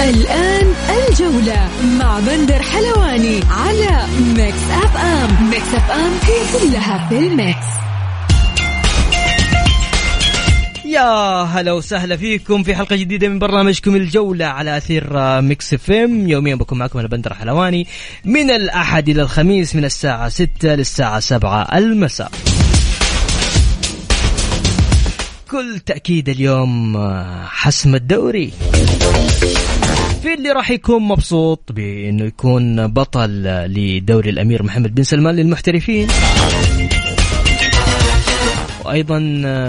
الآن الجولة مع بندر حلواني على Mix FM Mix FM هي كلها في ال mix. يا هلا وسهلا فيكم في حلقة جديدة من برنامجكم الجولة على أثير Mix FM يوميا بكون معكم أنا بندر حلواني. من الأحد إلى الخميس من الساعة 6 للساعة 7 المساء. بكل تأكيد اليوم حسم الدوري. في اللي راح يكون مبسوط بأنه يكون بطل لدوري الأمير محمد بن سلمان للمحترفين. وأيضا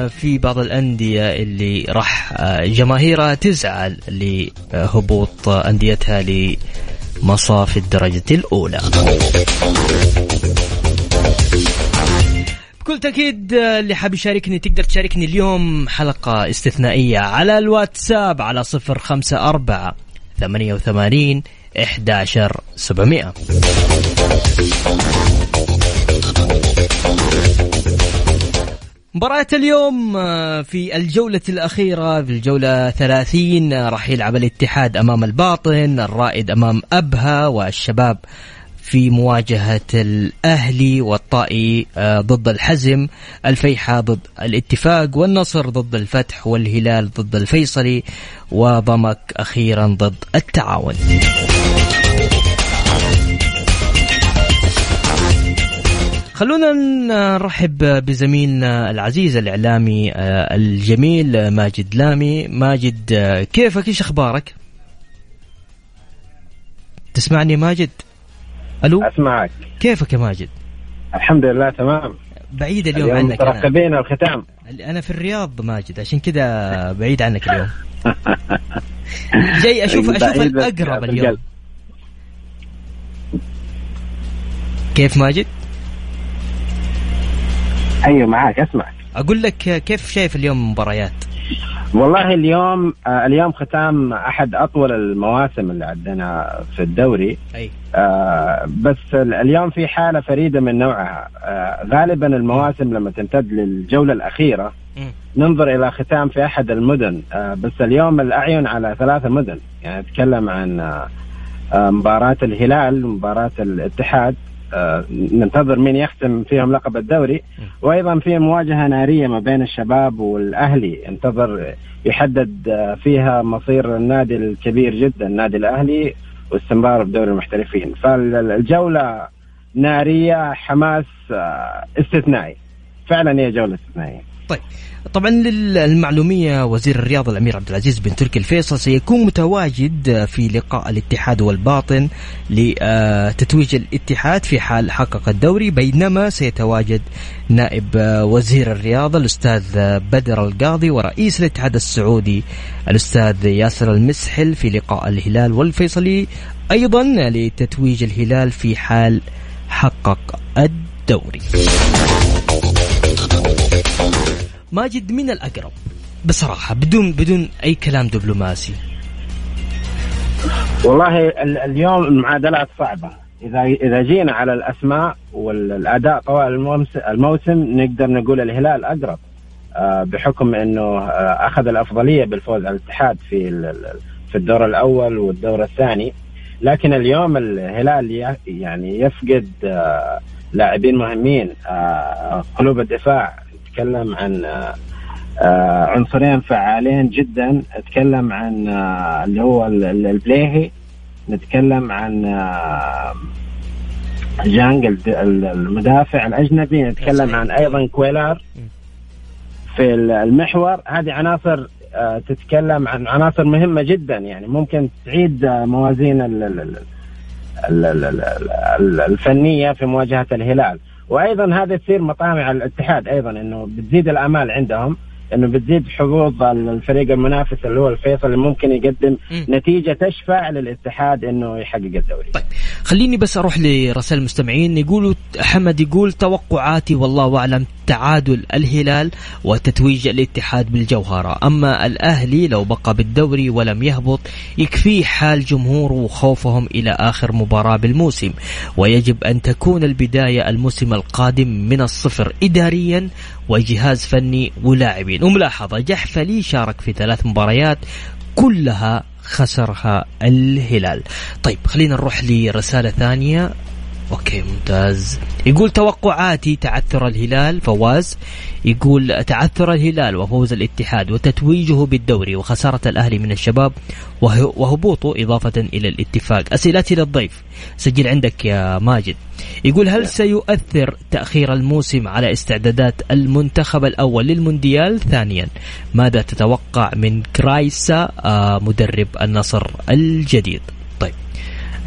في بعض الأندية اللي راح جماهيرها تزعل لهبوط أنديتها لمصاف الدرجة الأولى. بكل تأكيد اللي حاب يشاركني تقدر تشاركني اليوم حلقة استثنائية على الواتساب على صفر خمسة أربعة ثمانية وثمانين إحداشر سبعمائة. مباراة اليوم في الجولة الأخيرة في الجولة 30 راح يلعب الاتحاد أمام الباطن الرائد أمام أبها والشباب في مواجهة الأهلي والطائي ضد الحزم الفيحة ضد الاتفاق والنصر ضد الفتح والهلال ضد الفيصلي وضمك أخيرا ضد التعاون. خلونا نرحب بزميلنا العزيز الإعلامي الجميل ماجد لامي. ماجد كيفك؟ إيش أخبارك؟ تسمعني ماجد؟ ألو؟ أسمعك. كيفك يا ماجد؟ الحمد لله تمام. بعيد اليوم, اليوم عنك مترقبين الختام. أنا في الرياض ماجد عشان كذا بعيد عنك اليوم. جاي أشوف أشوف الأقرب اليوم. كيف ماجد؟ أيوه معاك اسمع أقول لك كيف شايف اليوم المباريات؟ والله اليوم آه اليوم ختام أحد أطول المواسم اللي عندنا في الدوري أي. آه بس اليوم في حالة فريدة من نوعها آه غالبا المواسم لما تمتد للجولة الأخيرة م. ننظر إلى ختام في أحد المدن آه بس اليوم الأعين على ثلاثة مدن يعني نتكلم عن آه مباراة الهلال ومباراه الاتحاد آه ننتظر مين يختم فيهم لقب الدوري. وأيضا في مواجهة نارية ما بين الشباب والأهلي. انتظر يحدد آه فيها مصير النادي الكبير جدا النادي الأهلي واستمرار بدوري المحترفين. فالجولة نارية حماس آه استثنائي. فعلا هي جولة استثنائية. طيب. طبعا للمعلومية وزير الرياضة الأمير عبد العزيز بن تركي الفيصل سيكون متواجد في لقاء الاتحاد والباطن لتتويج الاتحاد في حال حقق الدوري بينما سيتواجد نائب وزير الرياضة الأستاذ بدر القاضي ورئيس الاتحاد السعودي الأستاذ ياسر المسحل في لقاء الهلال والفيصلي أيضا لتتويج الهلال في حال حقق الدوري. ماجد من الأقرب. بصراحة بدون بدون أي كلام دبلوماسي. والله اليوم المعادلات صعبة. إذا إذا جينا على الأسماء والأداء طوال الموسم نقدر نقول الهلال أقرب. بحكم أنه أخذ الأفضلية بالفوز على الاتحاد في في الدور الأول والدور الثاني. لكن اليوم الهلال يعني يفقد لاعبين مهمين قلوب الدفاع. نتكلم عن عنصرين فعالين جدا. نتكلم عن اللي هو البليهي. نتكلم عن جانج المدافع الأجنبي. نتكلم عن أيضا كويلار في المحور. هذه عناصر تتكلم عن عناصر مهمة جدا. يعني ممكن تعيد موازين الفنية في مواجهة الهلال. وأيضا هذا تصير مطامع الاتحاد أيضا إنه بتزيد الأمال عندهم إنه بتزيد حظوظ الفريق المنافس اللي هو الفيصل اللي ممكن يقدم مم. نتيجة تشفع للاتحاد إنه يحقق الدوري. طيب خليني بس أروح لرسائل المستمعين يقولوا حمد يقول توقعاتي والله أعلم تعادل الهلال وتتويج الاتحاد بالجوهرة، أما الأهلي لو بقى بالدوري ولم يهبط يكفيه حال جمهوره وخوفهم إلى آخر مباراة بالموسم، ويجب أن تكون البداية الموسم القادم من الصفر اداريا وجهاز فني ولاعبين، وملاحظة جحفلي شارك في ثلاث مباريات كلها خسرها الهلال. طيب خلينا نروح لرسالة ثانية. أوكي ممتاز. يقول توقعاتي تعثر الهلال فواز. يقول تعثر الهلال وفوز الاتحاد وتتويجه بالدوري وخسارة الأهلي من الشباب وه- وهبوطه إضافة إلى الاتفاق. أسئلتي للضيف. سجل عندك يا ماجد. يقول هل سيؤثر تأخير الموسم على استعدادات المنتخب الأول للمونديال؟ ثانيا ماذا تتوقع من كرايسا آه، مدرب النصر الجديد؟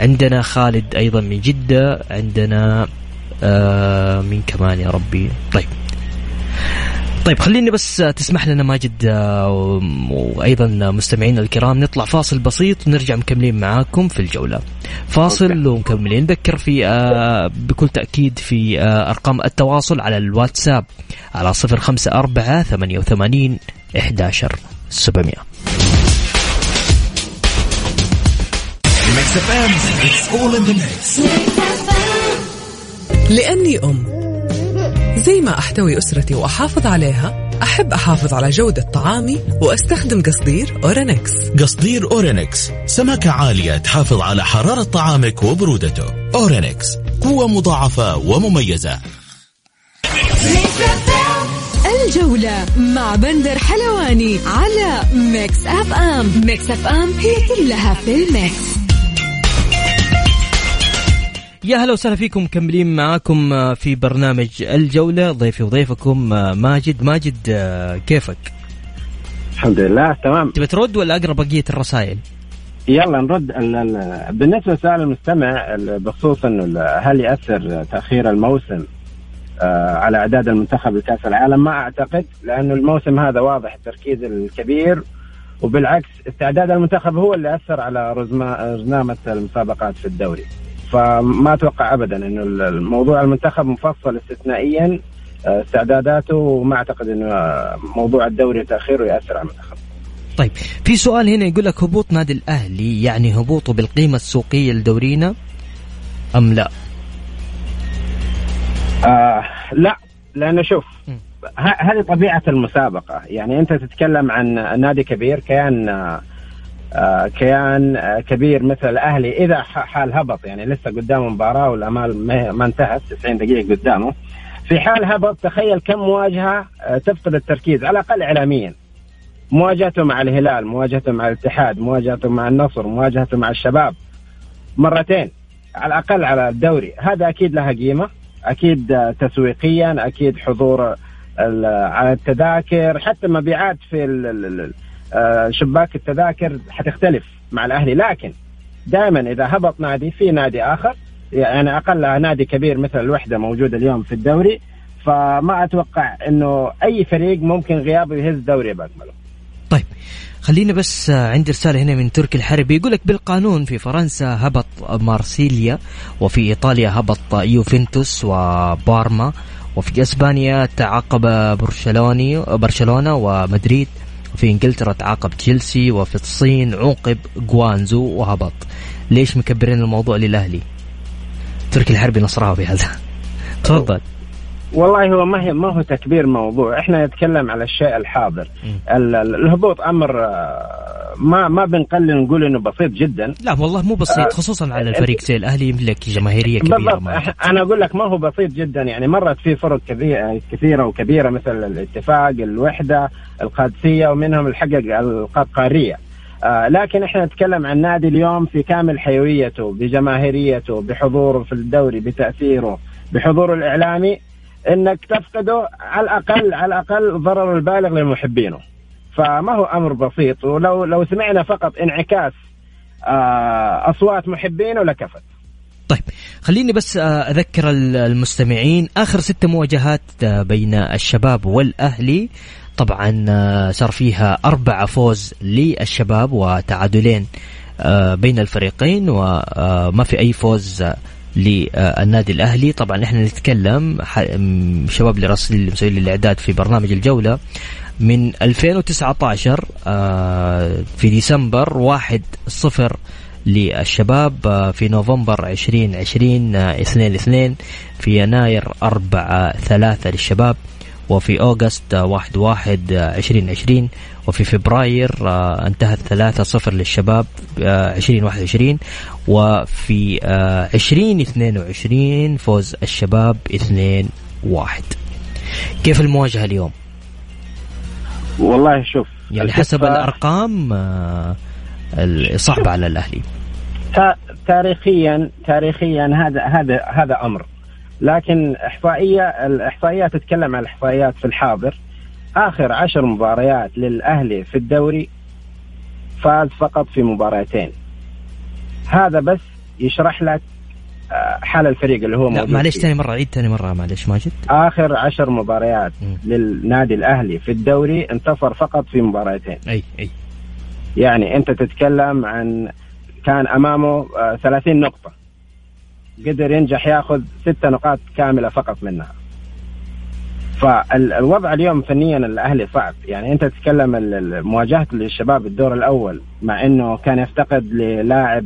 عندنا خالد أيضا من جدة عندنا آه مين كمان يا ربي طيب طيب خليني بس تسمح لنا ماجد آه، وأيضا مستمعينا الكرام نطلع فاصل بسيط ونرجع مكملين معاكم في الجولة. فاصل أوكي. ومكملين نذكر في آه، بكل تأكيد في آه، أرقام التواصل على الواتساب على 054 88 11 700. Mix FM, it's all in the mix. لأني أم. زي ما أحتوي أسرتي وأحافظ عليها أحب أحافظ على جودة طعامي وأستخدم قصدير أورينكس. قصدير أورينكس سماكة عالية تحافظ على حرارة طعامك وبرودته. أورينكس قوة مضاعفة ومميزة. الجولة مع بندر حلواني على Mix FM Mix FM هي كلها في ال mix. يا هلا وسهلا فيكم مكملين معاكم آه، في برنامج الجولة. ضيفي وضيفكم آه، ماجد. ماجد آه، كيفك؟ الحمد لله تمام. تبي ترد ولا أقرأ بقية الرسائل؟ يلا نرد. ال- ال- بالنسبة لسؤال المستمع ال- بخصوص إنه هل يأثر تأخير الموسم على أعداد المنتخب لكأس العالم؟ ما أعتقد لأنه الموسم هذا واضح التركيز الكبير وبالعكس استعداد المنتخب هو اللي أثر على رزنامة المسابقات في الدوري. فما أتوقع ابدا انه الموضوع المنتخب مفصل استثنائيا آه، استعداداته وما أعتقد إنه آه، موضوع الدوري وتاخيره ياثر على المنتخب. طيب في سؤال هنا يقول لك هبوط نادي الأهلي يعني هبوطه بالقيمة السوقية لدورينا أم لا؟ آه لا لأنه شوف هذه طبيعة المسابقة. يعني أنت تتكلم عن نادي كبير كيان آه آه، كيان آه، كبير مثل الاهلي إذا حال هبط. يعني لسه قدامه مباراة والأمال ما انتهت 90 دقيقة قدامه. في حال هبط تخيل كم مواجهة آه، تفقد التركيز على الأقل اعلاميا. مواجهته مع الهلال مواجهته مع الاتحاد مواجهته مع النصر مواجهته مع الشباب. مرتين على الأقل على الدوري. هذا أكيد لها قيمة أكيد آه، تسويقيا أكيد حضور على التذاكر. حتى مبيعات في آه، شباك التذاكر حتختلف مع الأهلي. لكن دائما إذا هبط نادي في نادي آخر يعني أقل نادي كبير مثل الوحدة موجود اليوم في الدوري فما أتوقع إنه أي فريق ممكن غيابه يهز دوري باكمله طيب خلينا بس آه، عندي رسالة هنا من تركي الحربي يقول لك بالقانون في فرنسا هبط مارسيليا وفي إيطاليا هبط يوفنتوس وبارما وفي إسبانيا تعاقب برشلوني برشلونة ومدريد. وفي إنجلترا تعاقب تشيلسي وفي الصين عوقب جوانزو وهبط. ليش مكبرين الموضوع للأهلي؟ تركي الحربي نصراوي هذا. تفضل. والله هو ما هي ما هو تكبير موضوع. إحنا نتكلم على الشيء الحاضر. ال- ال- الهبوط أمر آه، ما ما بنقلل نقول إنه بسيط جدا. لا والله مو بسيط خصوصا على الفريق زي الأهلي يملك جماهيرية كبيرة بالضبط. أنا أقول لك ما هو بسيط جدا. يعني مرت في فرق كبيره كثيرة وكبيرة مثل الاتفاق الوحدة القادسية ومنهم الحقق القاب قاريه آه لكن إحنا نتكلم عن نادي اليوم في كامل حيويته بجماهيريته بحضوره في الدوري بتأثيره بحضوره الإعلامي. إنك تفقده على الاقل على الأقل ضرر البالغ لمحبينه فما هو أمر بسيط. ولو لو سمعنا فقط انعكاس آه أصوات محبينه لكفت. طيب خليني بس آه، أذكر ال- المستمعين. آخر ست مواجهات آه، بين الشباب والأهلي. طبعا صار فيها أربعة فوز للشباب وتعادلين بين الفريقين وما في أي فوز للنادي الأهلي. طبعا إحنا نتكلم شباب اللي راسلين مسويين الإعداد في برنامج الجولة من 2019 في ديسمبر واحد صفر للشباب في نوفمبر 2020 2 2 في يناير 4 3 للشباب. وفي أوغست واحد واحد عشرين عشرين وفي فبراير آه، انتهت ثلاثة صفر للشباب آه، عشرين واحد وعشرين وفي آه، عشرين اثنين وعشرين فوز الشباب اثنين واحد. كيف المواجهة اليوم؟ والله شوف يعني حسب الأرقام صعبة على الأهلي. تاريخيا تاريخيا هذا هذا هذا أمر. لكن احصائيه الاحصائيات تتكلم عن الإحصائيات في الحاضر. آخر عشر مباريات للأهلي في الدوري فاز فقط في مباراتين. هذا بس يشرح لك آه، حال الفريق اللي هو موجود معلش ثاني مرة عيد ثاني مرة معلش ماجد. آخر عشر مباريات م. للنادي الأهلي في الدوري انتصر فقط في مباراتين. أي أي. يعني أنت تتكلم عن كان أمامه 30 آه، نقطة. قدر ينجح ياخذ ستة نقاط كاملة فقط منها. فالوضع اليوم فنيا الأهلي صعب. يعني أنت تتكلم مواجهة للشباب الدور الأول مع إنه كان يفتقد للاعب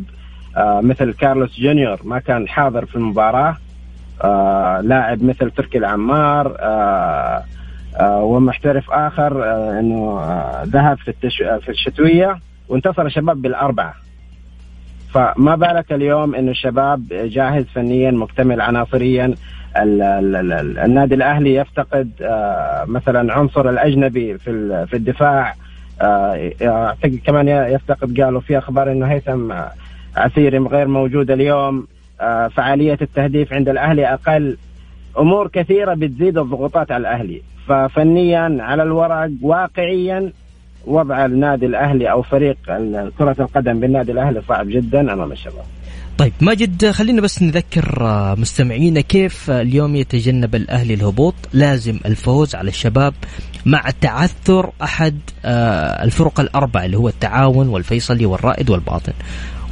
آه، مثل كارلوس جونيور. ما كان حاضر في المباراة. آه، لاعب مثل تركي العمار آه، ومحترف آخر إنه ذهب في في الشتوية. وانتصر الشباب بالأربعة. فما بالك اليوم إنه الشباب جاهز فنيا مكتمل عناصريا. النادي الأهلي يفتقد آه، مثلا عنصر الأجنبي في في الدفاع. آه، أعتقد كمان يفتقد قالوا في أخبار إنه هيثم عسيري غير موجود اليوم. آه، فعالية التهديف عند الأهلي أقل. أمور كثيرة بتزيد الضغوطات على الأهلي. ففنيا على الورق واقعيا وضع النادي الأهلي أو فريق كرة القدم بالنادي الأهلي صعب جدا أمام الشباب. طيب ماجد خلينا بس نذكر آه، مستمعينا كيف اليوم يتجنب الأهلي الهبوط لازم الفوز على الشباب مع تعثر أحد آه، الفرق الاربعه اللي هو التعاون والفيصلي والرائد والباطن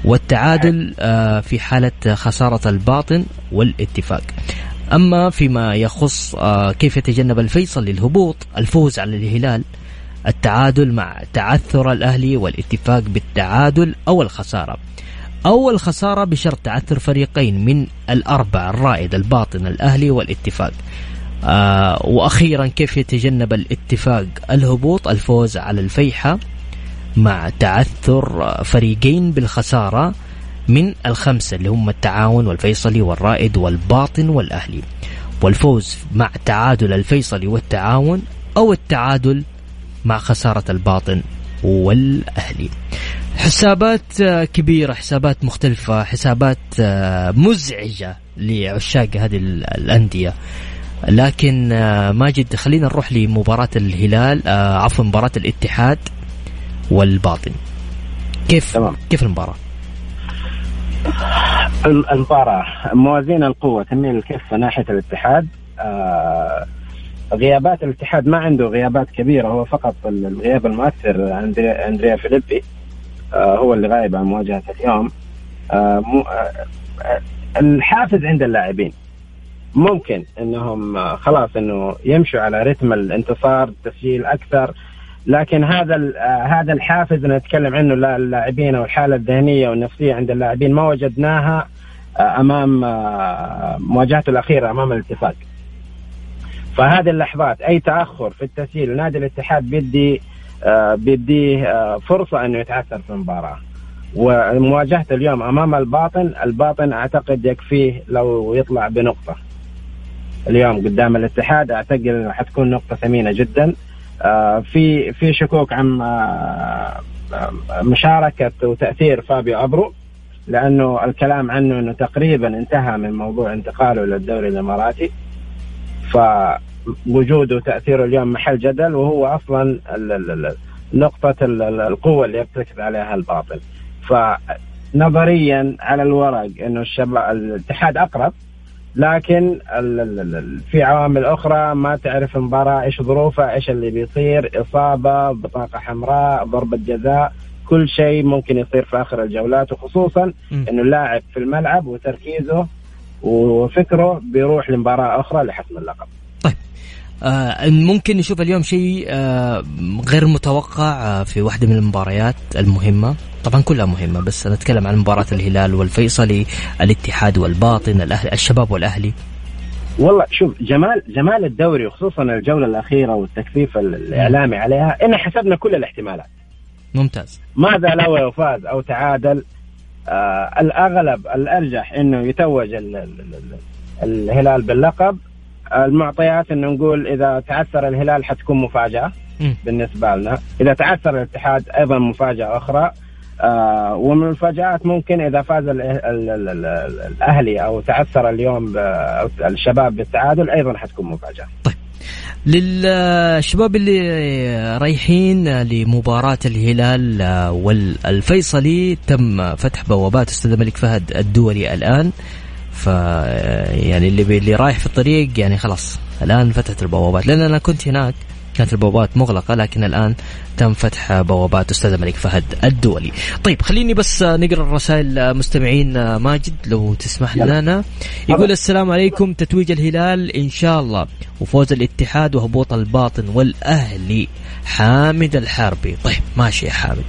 والتعادل آه، في حالة خسارة الباطن والاتفاق أما فيما يخص كيف يتجنب الفيصل للهبوط الفوز على الهلال التعادل مع تعثر الأهلي والاتفاق بالتعادل أو الخسارة. أو الخسارة بشرط تعثر فريقين من الأربعة الرائد الباطن الأهلي والاتفاق. آه وأخيرا كيف يتجنب الاتفاق الهبوط الفوز على الفيحة مع تعثر فريقين بالخسارة من الخمسة اللي هم التعاون والفيصلي والرائد والباطن والأهلي. والفوز مع تعادل الفيصلي والتعاون أو التعادل مع خسارة الباطن والأهلي حسابات كبيرة حسابات مختلفة حسابات مزعجة لعشاق هذه الأندية لكن ماجد خلينا نروح لمباراة الهلال عفوا مباراة الاتحاد والباطن كيف تمام. كيف المباراة؟ المباراة موازين القوة تميل الكفة ناحية الاتحاد آه غيابات الاتحاد ما عنده غيابات كبيرة هو فقط الغياب المؤثر أندريا, فيليبي آه هو اللي غايب عن مواجهة اليوم. آه آه الحافز عند اللاعبين. ممكن إنهم خلاص إنه يمشوا على رتم الانتصار تسجيل أكثر لكن هذا هذا الحافز اللي نتكلم عنه للاعبين أو الحالة الذهنية والنفسية عند اللاعبين ما وجدناها أمام مواجهته الأخيرة أمام الاتفاق. فهذه اللحظات أي تأخر في التسجيل نادي الاتحاد بيدي آه بيديه آه فرصة إنه يتعثر في المباراة. ومواجهه اليوم أمام الباطن الباطن أعتقد يكفيه لو يطلع بنقطة. اليوم قدام الاتحاد أعتقد إنه حتكون نقطة ثمينة جدا. آه في في شكوك عن آه مشاركة وتأثير فابيو أبرو لأنه الكلام عنه إنه تقريبا انتهى من موضوع انتقاله للدوري الإماراتي. فوجوده وتاثيره اليوم محل جدل وهو أصلا نقطة القوة اللي يرتكز عليها الباطل فنظريا على الورق إنه الشباب الاتحاد أقرب لكن في عوامل أخرى ما تعرف المباراة إيش ظروفها إيش اللي بيصير إصابة بطاقة حمراء ضربة جزاء كل شيء ممكن يصير في آخر الجولات وخصوصا. إنه اللاعب في الملعب وتركيزه وفكره بيروح لمباراه أخرى لحسم اللقب. آه ممكن نشوف اليوم شيء آه غير متوقع آه في واحدة من المباريات المهمة. طبعا كلها مهمة بس أنا أتكلم عن مباراة الهلال والفيصلي الاتحاد والباطن الأهلي الشباب والأهلي. والله شوف جمال جمال الدوري وخصوصا الجولة الأخيرة والتكثيف الإعلامي عليها ان حسبنا كل الاحتمالات. ممتاز. ماذا لو فاز أو تعادل آه الأغلب الأرجح إنه يتوج ال ال ال الهلال باللقب. المعطيات إنه نقول إذا تعثر الهلال حتكون مفاجأة. بالنسبة لنا. إذا تعثر الاتحاد أيضا مفاجأة أخرى. آه ومن المفاجآت ممكن إذا فاز ال ال ال ال الأهلي أو تعثر اليوم الشباب بالتعادل أيضا حتكون مفاجأة. للشباب اللي رايحين لمباراة الهلال والفيصلي تم فتح بوابات أستاذ الملك فهد الدولي الآن. ف يعني اللي اللي رايح في الطريق يعني خلاص الآن فتحت البوابات. لأن أنا كنت هناك كانت البوابات مغلقة لكن الآن تم فتح بوابات أستاذ الملك فهد الدولي. طيب خليني بس نقرأ الرسائل مستمعين ماجد لو تسمح. لنا. يقول السلام عليكم. تتويج الهلال إن شاء الله. وفوز الاتحاد وهبوط الباطن والأهلي. حامد الحاربي طيب ماشي يا حامد.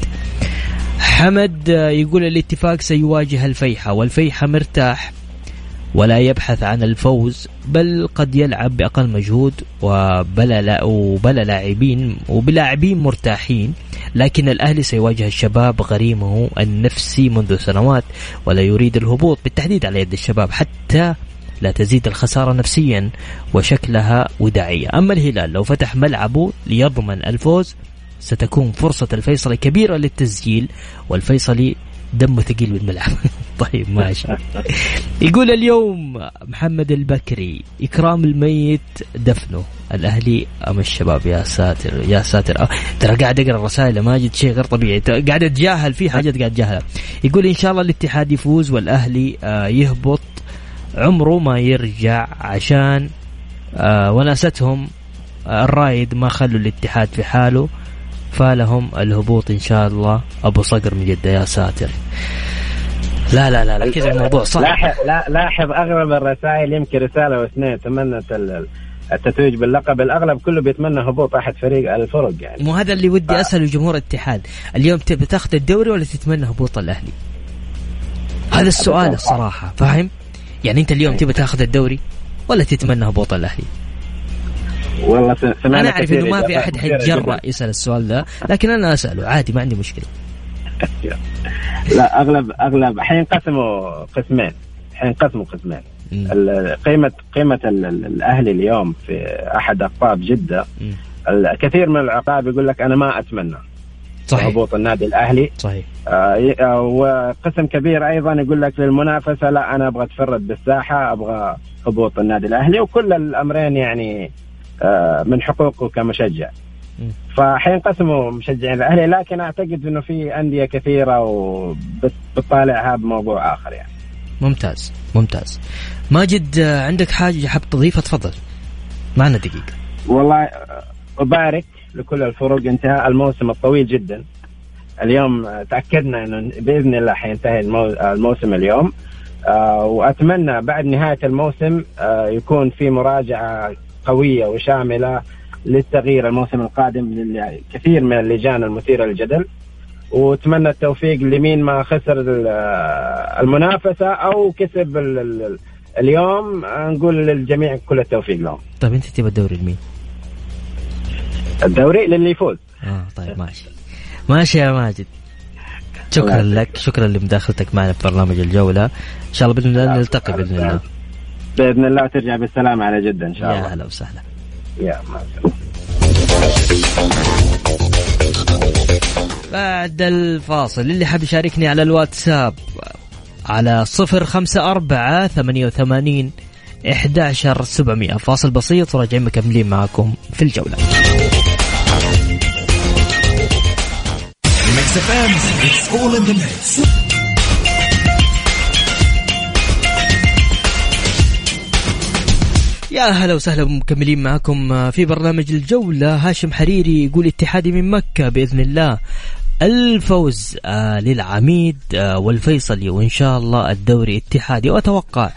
حمد يقول الاتفاق سيواجه الفيحة والفيحة مرتاح ولا يبحث عن الفوز بل قد يلعب بأقل مجهود وبلا لا وبلا لاعبين وبلاعبين مرتاحين. لكن الأهلي سيواجه الشباب غريمه النفسي منذ سنوات ولا يريد الهبوط بالتحديد على يد الشباب حتى لا تزيد الخسارة نفسيا وشكلها وداعية أما الهلال لو فتح ملعبه ليضمن الفوز ستكون فرصة الفيصلي كبيرة للتسجيل والفيصلي دمه ثقيل بالملعب. طيب ماشي. يقول اليوم محمد البكري إكرام الميت دفنه. الأهلي أم الشباب؟ يا ساتر يا ساتر. آه، ترى قاعد أقرأ الرسائل ماجد شيء غير طبيعي. قاعد أتجاهل في حاجات قاعد أتجاهلها. يقول إن شاء الله الاتحاد يفوز والأهلي آه، يهبط عمره ما يرجع عشان آه، وناستهم آه، الرايد ما خلوا الاتحاد في حاله. فلهم الهبوط إن شاء الله. أبو صقر من جدة يا ساتر. لا لا لا, لا كذا الموضوع؟ صعب لاحظ لا لاحظ أغلب الرسائل يمكن رسالة واثنين تمنت ال- التتويج باللقب. الأغلب كله بيتمنى هبوط أحد فريق الفرق يعني. مو هذا اللي ودي أسأله جمهور الاتحاد. اليوم تبي تاخذ الدوري ولا تتمنى هبوط الأهلي؟ هذا السؤال الصراحة فاهم؟ يعني أنت اليوم تبي تاخذ الدوري ولا تتمنى هبوط الأهلي؟ والله سمعنا أنا أعرف إنه ما في أحد حيتجرأ. يسأل السؤال ده لكن أنا أسأله عادي ما عندي مشكلة. لا اغلب أغلب حينقسموا قسمين. حينقسموا قسمين. ال- ال- الأهلي اليوم في أحد أقطاب جدة. مم. الكثير من العقاب يقول لك أنا ما أتمنى. صحيح. هبوط النادي الأهلي. صحيح. آه، آه، وقسم كبير أيضا يقول لك للمنافسة لا أنا أبغى أتفرد بالساحة أبغى هبوط النادي الأهلي. وكل الأمرين يعني آه، من حقوقه كمشجع. فحينقسموا مشجعين الأهلي لكن أعتقد إنه في أندية كثيرة وبتطالع هذا بموضوع آخر يعني. ممتاز ممتاز. ماجد آه، عندك حاجة حاب تضيفها تفضل. معنا دقيقة. والله آه، أبارك لكل الفرق انتهاء الموسم الطويل جدا. اليوم آه، تأكدنا أنه بإذن الله حينتهي المو- الموسم اليوم. آه، وأتمنى بعد نهاية الموسم آه، يكون في مراجعة قوية وشاملة للتغيير الموسم القادم لكثير من اللجان المثيرة للجدل. وأتمنى التوفيق لمين ما خسر ال- المنافسة أو كسب ال- ال- اليوم. نقول للجميع كل التوفيق لهم. طيب أنت تبى الدوري لمين؟ الدوري للي يفوز. آه طيب ماشي. ماشي يا ماجد. شكرا لك شكرا لمداخلتك معنا في برنامج الجولة إن شاء الله بإذن الله نلتقي بإذن الله. بإذن الله ترجع بالسلامة على جدة إن شاء يا الله. هلا وسهلا. يا مع بعد الفاصل اللي حاب يشاركني على الواتساب على صفر خمسة أربعة ثمانية وثمانين إحداشر سبعمية. فاصل بسيط وراجعين مكملين معكم في الجولة. Mix FM, it's all in the mix. يا هلا وسهلا مكملين معكم في برنامج الجولة. هاشم حريري يقول اتحادي من مكة بإذن الله. الفوز آه للعميد آه والفيصلي وإن شاء الله الدوري اتحادي. وأتوقع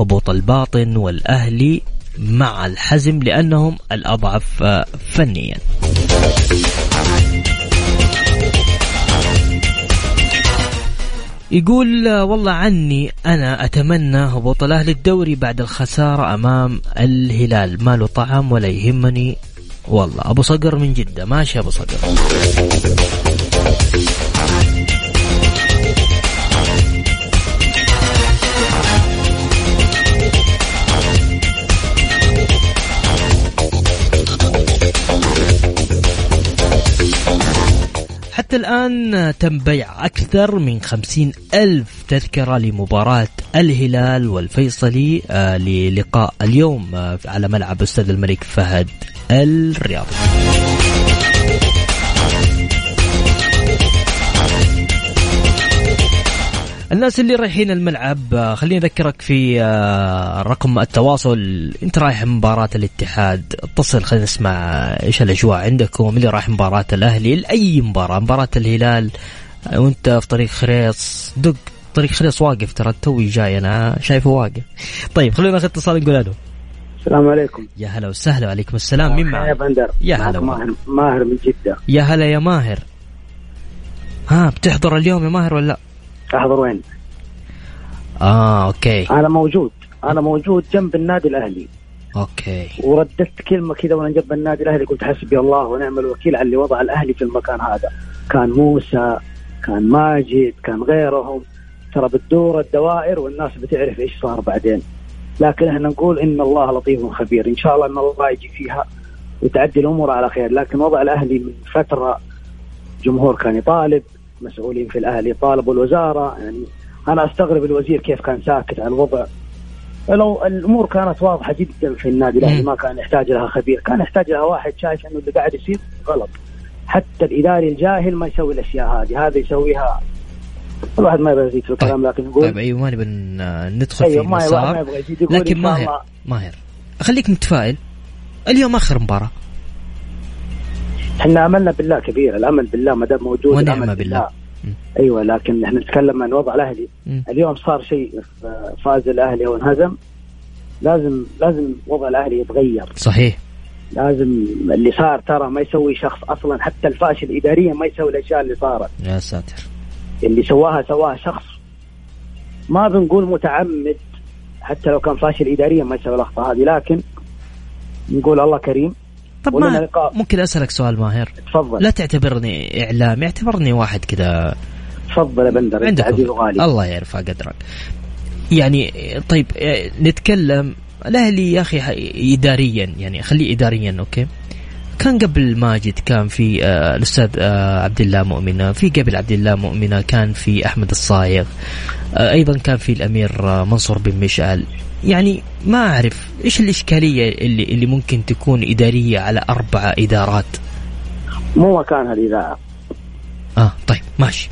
هبوط الباطن والأهلي مع الحزم لأنهم الأضعف آه فنيا. يقول والله عني أنا أتمنى هبوط الأهلي الدوري بعد الخسارة أمام الهلال. ما له طعم ولا يهمني. والله أبو صقر من جدة. ماشي أبو صقر. حتى الآن تم بيع أكثر من خمسين ألف تذكرة لمباراة الهلال والفيصلي آه، للقاء اليوم آه، على ملعب أستاذ الملك فهد الرياض الناس اللي رايحين الملعب آه، خليني أذكرك في آه، رقم التواصل. أنت رايح مباراة الاتحاد اتصل خلينا نسمع إيش الأجواء عندكم اللي رايح مباراة الأهلي لأي مباراة. مباراة الهلال آه، وأنت في طريق خريص. دق طريق خريص واقف ترى توي جاي أنا شايفه واقف. طيب خلينا ناخذ اتصال نقول ألو. السلام عليكم. يا هلا وسهلا وعليكم السلام. مين يا معك بندر يا هلا ماهر ماهر من جدة. يا هلا يا ماهر. ها بتحضر اليوم يا ماهر ولا لا؟ أحضر وين؟ آه أوكي. أنا موجود. أنا موجود جنب النادي الأهلي. أوكي. ورددت كلمة كذا وأنا جنب النادي الأهلي قلت حسبي الله ونعم الوكيل على اللي وضع الأهلي في المكان هذا. كان موسى كان ماجد كان غيرهم. ترى بتدور الدوائر والناس بتعرف إيش صار بعدين. لكن إحنا نقول إن الله لطيف خبير. إن شاء الله إن الله يجي فيها وتعدي الأمور على خير. لكن وضع الأهلي من فترة جمهور كان يطالب. مسؤولين في الأهلي طالبوا الوزارة. يعني أنا أستغرب الوزير كيف كان ساكت عن الوضع. لو الأمور كانت واضحة جدا في النادي الأهلي. ما كان يحتاج لها خبير. كان يحتاج لها واحد شايف إنه اللي قاعد يصير غلط. حتى الإداري الجاهل ما يسوي الأشياء هذه. هذا يسويها. الواحد ما يبغى يزيد في الكلام لكن يقول طيب أيوه ما نبي ن- ندخل في أيوه ما ما يبغى يزيد. يقول لكن ماهر ماهر خليك متفائل. اليوم آخر مباراة. إحنا املنا بالله كبير الأمل بالله ما دام موجود ونعم بالله. مم. أيوه لكن إحنا نتكلم عن وضع الأهلي. اليوم صار شيء فاز الأهلي أو انهزم لازم لازم وضع الأهلي يتغير. صحيح. لازم اللي صار ترى ما يسوي شخص أصلا حتى الفاشل اداريا ما يسوي الأشياء اللي صارت. يا ساتر. اللي سواها سواها شخص. ما بنقول متعمد حتى لو كان فاشل اداريا ما يسوي الاخطاء هذه لكن نقول الله كريم. طب ما. ممكن أسألك سؤال ماهر؟ تفضل. لا تعتبرني إعلامي اعتبرني واحد كذا. تفضل يا بندر عندك وغالي. الله يرفع قدرك. يعني طيب آه، نتكلم الأهلي يا أخي اداريا يعني خليه اداريا أوكي؟ كان قبل ماجد كان في آه، الأستاذ آه، عبد الله مؤمنة. في قبل عبد الله مؤمنة كان في أحمد الصايغ. آه، أيضا كان في الأمير آه، منصور بن مشعل. يعني ما أعرف إيش الإشكالية اللي اللي ممكن تكون إدارية على أربع إدارات مو مكانها الاذاعه آه طيب ماشي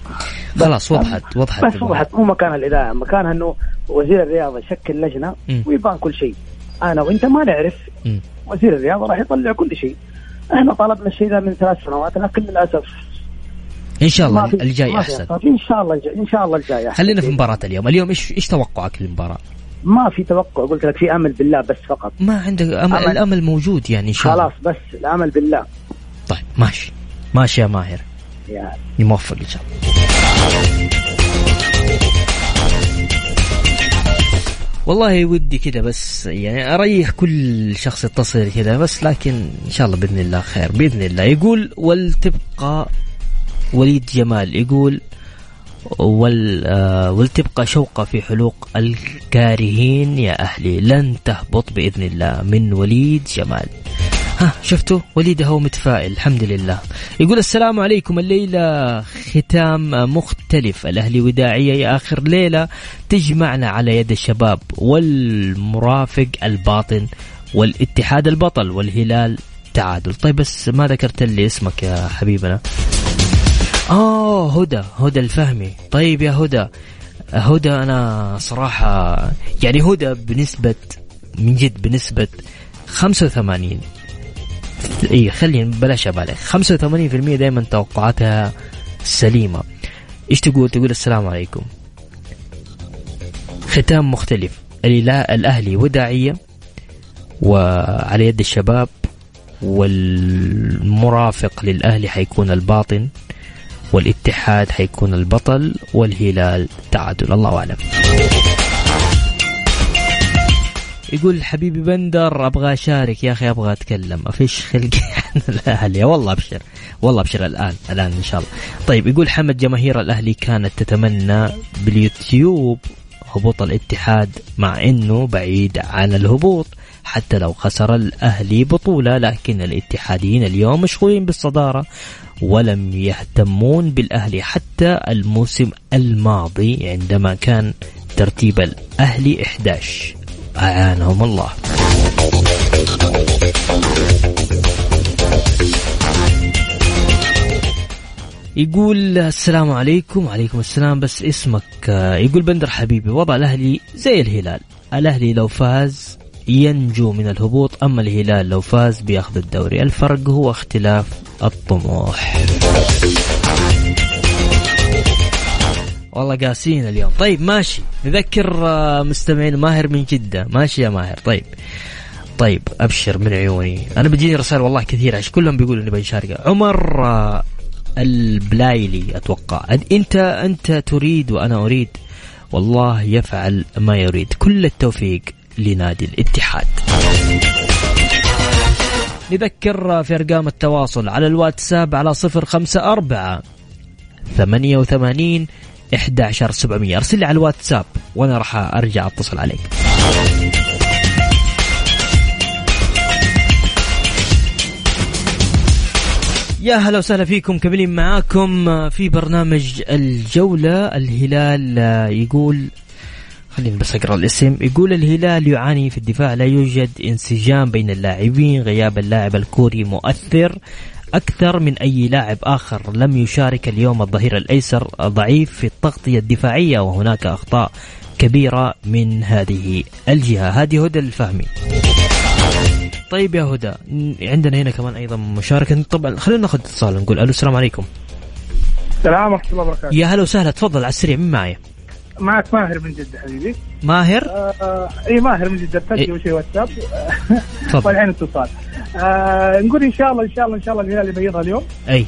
خلاص وضحت وضحت بس وضحت مو مكان الاذاعه مكانها إنه وزير الرياضة يشكل لجنة. ويبان كل شيء أنا وأنت ما نعرف مم. وزير الرياضة راح يطلع كل شيء إحنا طلبنا الشيء ذا من ثلاث سنوات لكن للأسف إن شاء الله الجاي أحسن. إن شاء الله الجاي إن شاء الله الجاي. خلينا في مباراة اليوم، اليوم إيش إيش توقعك للمباراة؟ ما في توقع قلت لك في أمل بالله بس فقط. ما عندك أمل, أمل. الأمل موجود يعني الله. خلاص بس الأمل بالله. طيب ماشي. ماشي يا ماهر. يعني موفق إن شاء الله. والله ودي كذا بس يعني أريح كل شخص يتصل كذا بس لكن إن شاء الله بإذن الله خير بإذن الله. يقول ولتبقى وليد جمال. يقول ول آه، ولتبقى شوقة في حلوق الكارهين يا أهلي. لن تهبط بإذن الله من وليد جمال. ها شفتوا؟ وليد هو متفائل الحمد لله. يقول السلام عليكم الليلة ختام مختلف. الأهلي وداعية يا آخر ليلة تجمعنا على يد الشباب والمرافق الباطن والاتحاد البطل والهلال تعادل. طيب بس ما ذكرت لي اسمك يا حبيبنا. آه هدى هدى الفهمي. طيب يا هدى هدى أنا صراحة يعني هدى بنسبة من جد بنسبة 85 إي خلينا بلاش ابالغ 85% دائما توقعاتها سليمة. إيش تقول؟ تقول السلام عليكم. ختام مختلف. الأهلي وداعية وعلى يد الشباب والمرافق للأهلي حيكون الباطن. والاتحاد حيكون البطل والهلال تعادل. الله أعلم. يقول حبيبي بندر أبغى أشارك. يا أخي أبغى أتكلم. ما فيش خلق عن الأهلي. والله أبشر. والله أبشر الآن الآن إن شاء الله. طيب يقول حمد جماهير الأهلي كانت تتمنى باليوتيوب هبوط الاتحاد مع إنه بعيد عن الهبوط حتى لو خسر الأهلي بطولة. لكن الاتحاديين اليوم مشغولين بالصدارة. ولم يهتمون بالأهلي حتى الموسم الماضي عندما كان ترتيب الأهلي 11 أعانهم الله. يقول السلام عليكم. وعليكم السلام. بس اسمك يقول بندر حبيبي وضع الأهلي زي الهلال. الأهلي لو فاز ينجو من الهبوط أما الهلال لو فاز بياخذ الدوري. الفرق هو اختلاف الطموح. والله قاسين اليوم. طيب ماشي. نذكر آه، مستمعين ماهر من جدة. ماشي يا ماهر. طيب. طيب أبشر من عيوني. أنا بيجيني رسائل والله كثيرة. عشان كلهم بيقولوا إني بنشارك عمر آه، البلايلي أتوقع. أنت أنت تريد وأنا أريد. والله يفعل ما يريد. كل التوفيق. لنادي الاتحاد. نذكر في أرقام التواصل على الواتساب على صفر خمسة أربعة ثمانية وثمانين 11700 أرسل لي على الواتساب وأنا راح أرجع أتصل عليك. يا هلا وسهلا فيكم كملين معاكم في برنامج الجولة. الهلال يقول خليني بس أقرأ الاسم. يقول الهلال يعاني في الدفاع لا يوجد انسجام بين اللاعبين غياب اللاعب الكوري مؤثر أكثر من أي لاعب آخر. لم يشارك اليوم الظهير الأيسر ضعيف في التغطية الدفاعية وهناك أخطاء كبيرة من هذه الجهة. هذه هدى الفهمي طيب يا هدى عندنا هنا كمان أيضا مشاركة. طبعا خلينا ناخذ اتصال نقول ألو السلام عليكم. السلام ورحمة الله وبركاته. يا هلا وسهلا تفضل على السريع من معي؟ معك ماهر من جدة حبيبي. ماهر؟ آه اي ماهر من جدة ارتجي إيه؟ شيء واتساب. والحين اتصال. آه نقول إن شاء الله إن شاء الله إن شاء الله الهلال يبيضها اليوم. أي.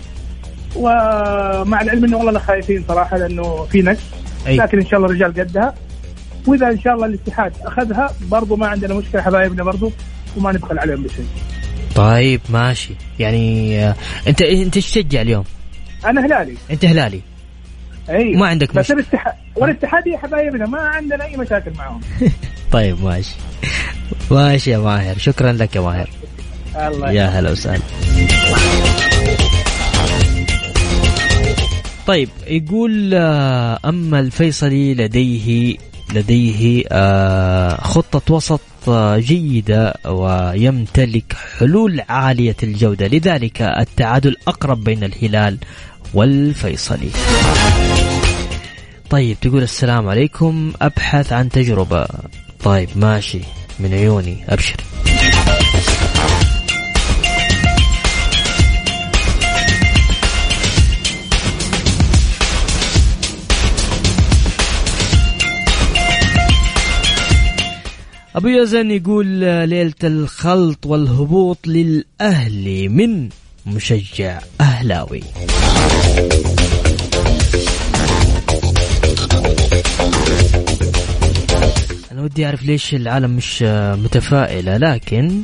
ومع العلم إنه والله خايفين صراحة لأنه في نقص لكن إن شاء الله الرجال قدها. وإذا إن شاء الله الاتحاد أخذها برضو ما عندنا مشكلة حبايبنا برضو وما نبخل عليهم بشيء. طيب ماشي. يعني آه أنت أنت إيش تشجع اليوم؟ أنا هلالي. أنت هلالي. أي. ما عندك بس الاتحاد والاتحادية حبايبنا ما عندنا أي مشاكل معهم. طيب ماشي. ماشي يا ماهر. شكرا لك يا ماهر. الله يا هلا وسهلا. طيب يقول آه، أما الفيصلي لديه لديه آه، خطة وسط آه، جيدة ويمتلك حلول عالية الجودة. لذلك التعادل أقرب بين الهلال والفيصلي. طيب تقول السلام عليكم أبحث عن تجربة. طيب ماشي. من عيوني أبشر. أبو يزن يقول ليلة الخلط والهبوط للأهلي من مشجع أهلاوي. أنا ودي أعرف ليش العالم مش متفائلة لكن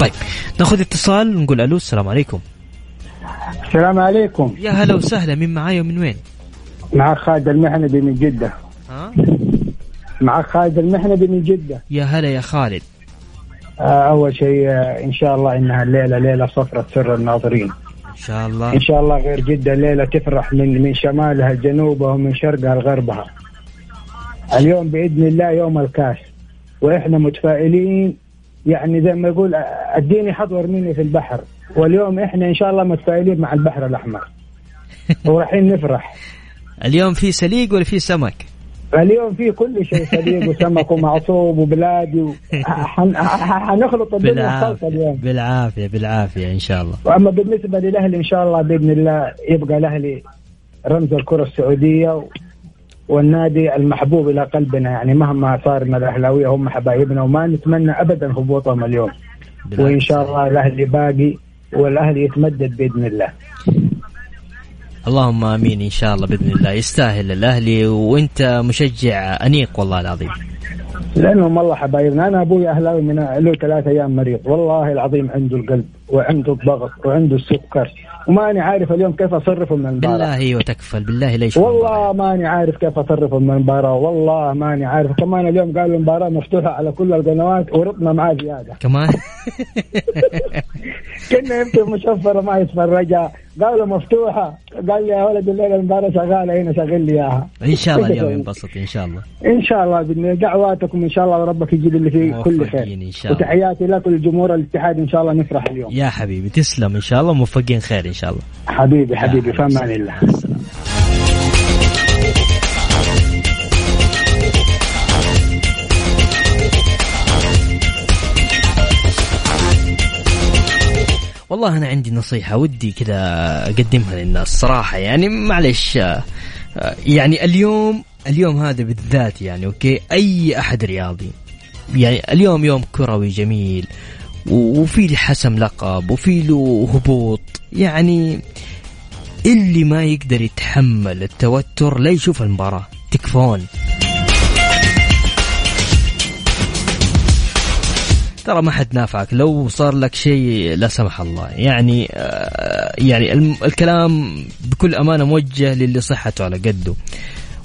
طيب ناخذ اتصال نقول ألو السلام عليكم. السلام عليكم. يا هلا وسهلا مين معايا ومن وين؟ معك خالد المحنبي من جدة. ها؟ معك خالد المحنبي من جدة. يا هلا يا خالد. آه، أول شيء آه، إن شاء الله إنها الليلة ليلة صفرة سر الناظرين. إن شاء الله. إن شاء الله غير جدة الليلة تفرح من من شمالها لجنوبها ومن شرقها لغربها. اليوم بإذن الله يوم الكاس. وإحنا متفائلين يعني زي ما يقول اديني حضور مني في البحر. واليوم إحنا إن شاء الله متفائلين مع البحر الأحمر. ورايحين نفرح. اليوم في سليق ولا في سمك؟ اليوم في كل شيء سليق وسمك ومعصوب وبلادي. حنخلط الدنيا خلطة اليوم. بالعافية بالعافية إن شاء الله. وأما بالنسبة للأهلي إن شاء الله بإذن الله يبقى الأهلي رمز الكرة السعودية و... والنادي المحبوب إلى قلبنا. يعني مهما صار من الأهلاوية هم حبايبنا وما نتمنى ابدا هبوطهم اليوم. وإن شاء الله الأهلي باقي والأهلي يتمدد بإذن الله. اللهم آمين إن شاء الله بإذن الله. يستاهل الأهلي وأنت مشجع أنيق والله العظيم. لأنهم والله حبايبنا. أنا أبوي أهلاوي من له ثلاث أيام مريض. والله العظيم عنده القلب وعنده الضغط وعنده السكر وماني عارف اليوم كيف اصرفه من المباراة. بالله وتكفل بالله ليش والله ماني عارف كيف اصرفه من المباراة. والله ماني عارف. كمان اليوم قالوا المباراة مفتوحة على كل القنوات ورطنا معاه زيادة. كمان؟ كنا يمكن مشفرة ما يتفرجها. قالوا مفتوحة. قال لي يا ولد الليلة المباراة شغالة. هنا شغل لي إياها؟ إن شاء الله اليوم ينبسط إن شاء الله. إن شاء الله باذن دعواتكم إن شاء الله وربك يجيب اللي فيه كل خير. إن شاء الله. وتحياتي لك ولجمهور الاتحاد إن شاء الله نفرح اليوم. يا حبيبي تسلم إن شاء الله موفقين خير إن شاء الله. حبيبي حبيبي في أمان الله السلام. والله أنا عندي نصيحة ودي كذا أقدمها للناس صراحة يعني معلش آه، يعني اليوم اليوم هذا بالذات يعني أوكي؟ أي أحد رياضي. يعني اليوم يوم كروي جميل وفي حسم لقب وفي له هبوط. يعني اللي ما يقدر يتحمل التوتر لا يشوف المباراة. تكفون. ترى ما حد نافعك. لو صار لك شيء لا سمح الله. يعني آه، يعني الكلام بكل أمانة موجه للي صحته على قده.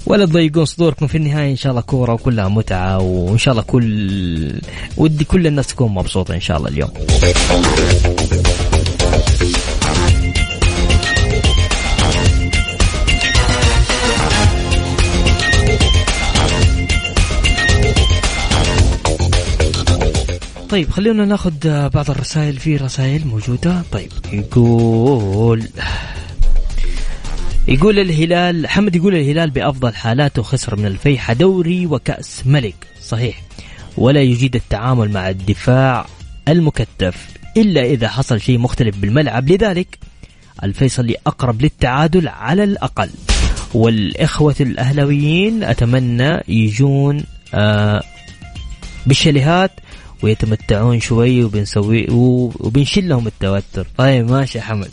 ولا تضيقون صدوركم في النهاية. إن شاء الله كورة وكلها متعة وإن شاء الله كل ودي كل الناس تكون مبسوطة إن شاء الله اليوم. طيب خلونا ناخذ بعض الرسائل في رسائل موجودة. طيب يقول يقول الهلال حمد يقول الهلال بأفضل حالاته خسر من الفيحة دوري وكأس ملك. صحيح. ولا يجيد التعامل مع الدفاع المكتف إلا إذا حصل شيء مختلف بالملعب. لذلك الفيصلي أقرب للتعادل على الأقل. والإخوة الأهلويين أتمنى يجون آه بالشاليهات ويتمتعون شوي وبنسوي وبنشيل لهم التوتر. طيب ماشي حمد.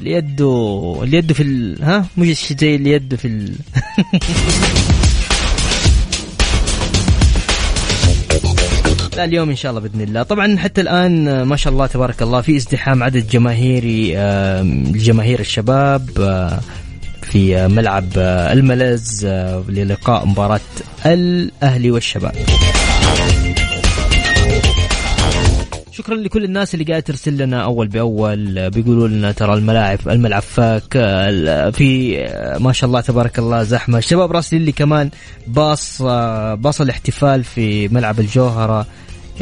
اللي يده اللي يده في ال... ها؟ مش زي اللي يده في ال... لا اليوم إن شاء الله بإذن الله. طبعا حتى الآن ما شاء الله تبارك الله في ازدحام عدد جماهيري الجماهير الشباب في ملعب الملز للقاء مباراة الأهلي والشباب. شكرا لكل الناس اللي قاعدة ترسل لنا أول بأول. بيقولوا لنا ترى الملاعب الملعب فاك في ما شاء الله تبارك الله زحمة. الشباب راسلين لي كمان باص باص الاحتفال في ملعب الجوهرة.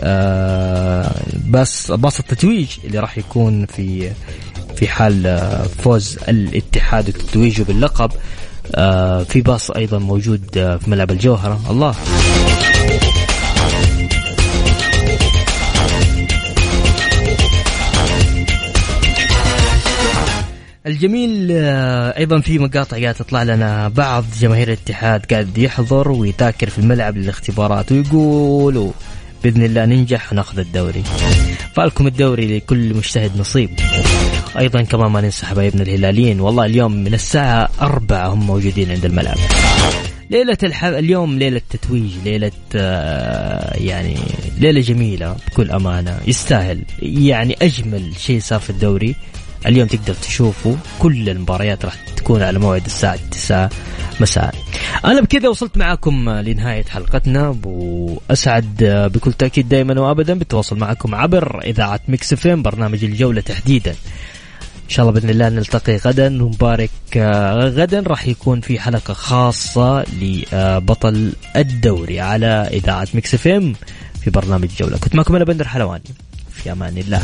آه، بس باص التتويج اللي راح يكون في في حال آه، فوز الاتحاد وتتويجه باللقب. آه، في باص أيضا موجود في ملعب الجوهرة. الله. الجميل آه، أيضا في مقاطع قاعدة تطلع لنا بعض جماهير الاتحاد قاعد يحضر ويتاكر في الملعب للاختبارات ويقولوا بإذن الله ننجح وناخذ الدوري. فألكم الدوري لكل مجتهد نصيب. أيضا كمان ما ننسى حبايبنا الهلاليين والله اليوم من الساعة أربعة هم موجودين عند الملعب. ليلة الح... اليوم ليلة تتويج ليلة آه، يعني ليلة جميلة بكل أمانة يستاهل يعني أجمل شيء صار في الدوري. اليوم تقدر تشوفه كل المباريات راح تكون على موعد الساعة 9 مساء. أنا بكذا وصلت معكم لنهاية حلقتنا. وأسعد بكل تأكيد دائما وأبدا بالتواصل معكم عبر إذاعة Mix FM برنامج الجولة تحديدا. إن شاء الله بإذن الله نلتقي غدا ونبارك آه، غدا راح يكون في حلقة خاصة لبطل الدوري على إذاعة Mix FM في برنامج جولة. كنت معكم أنا بندر حلواني. في أمان الله.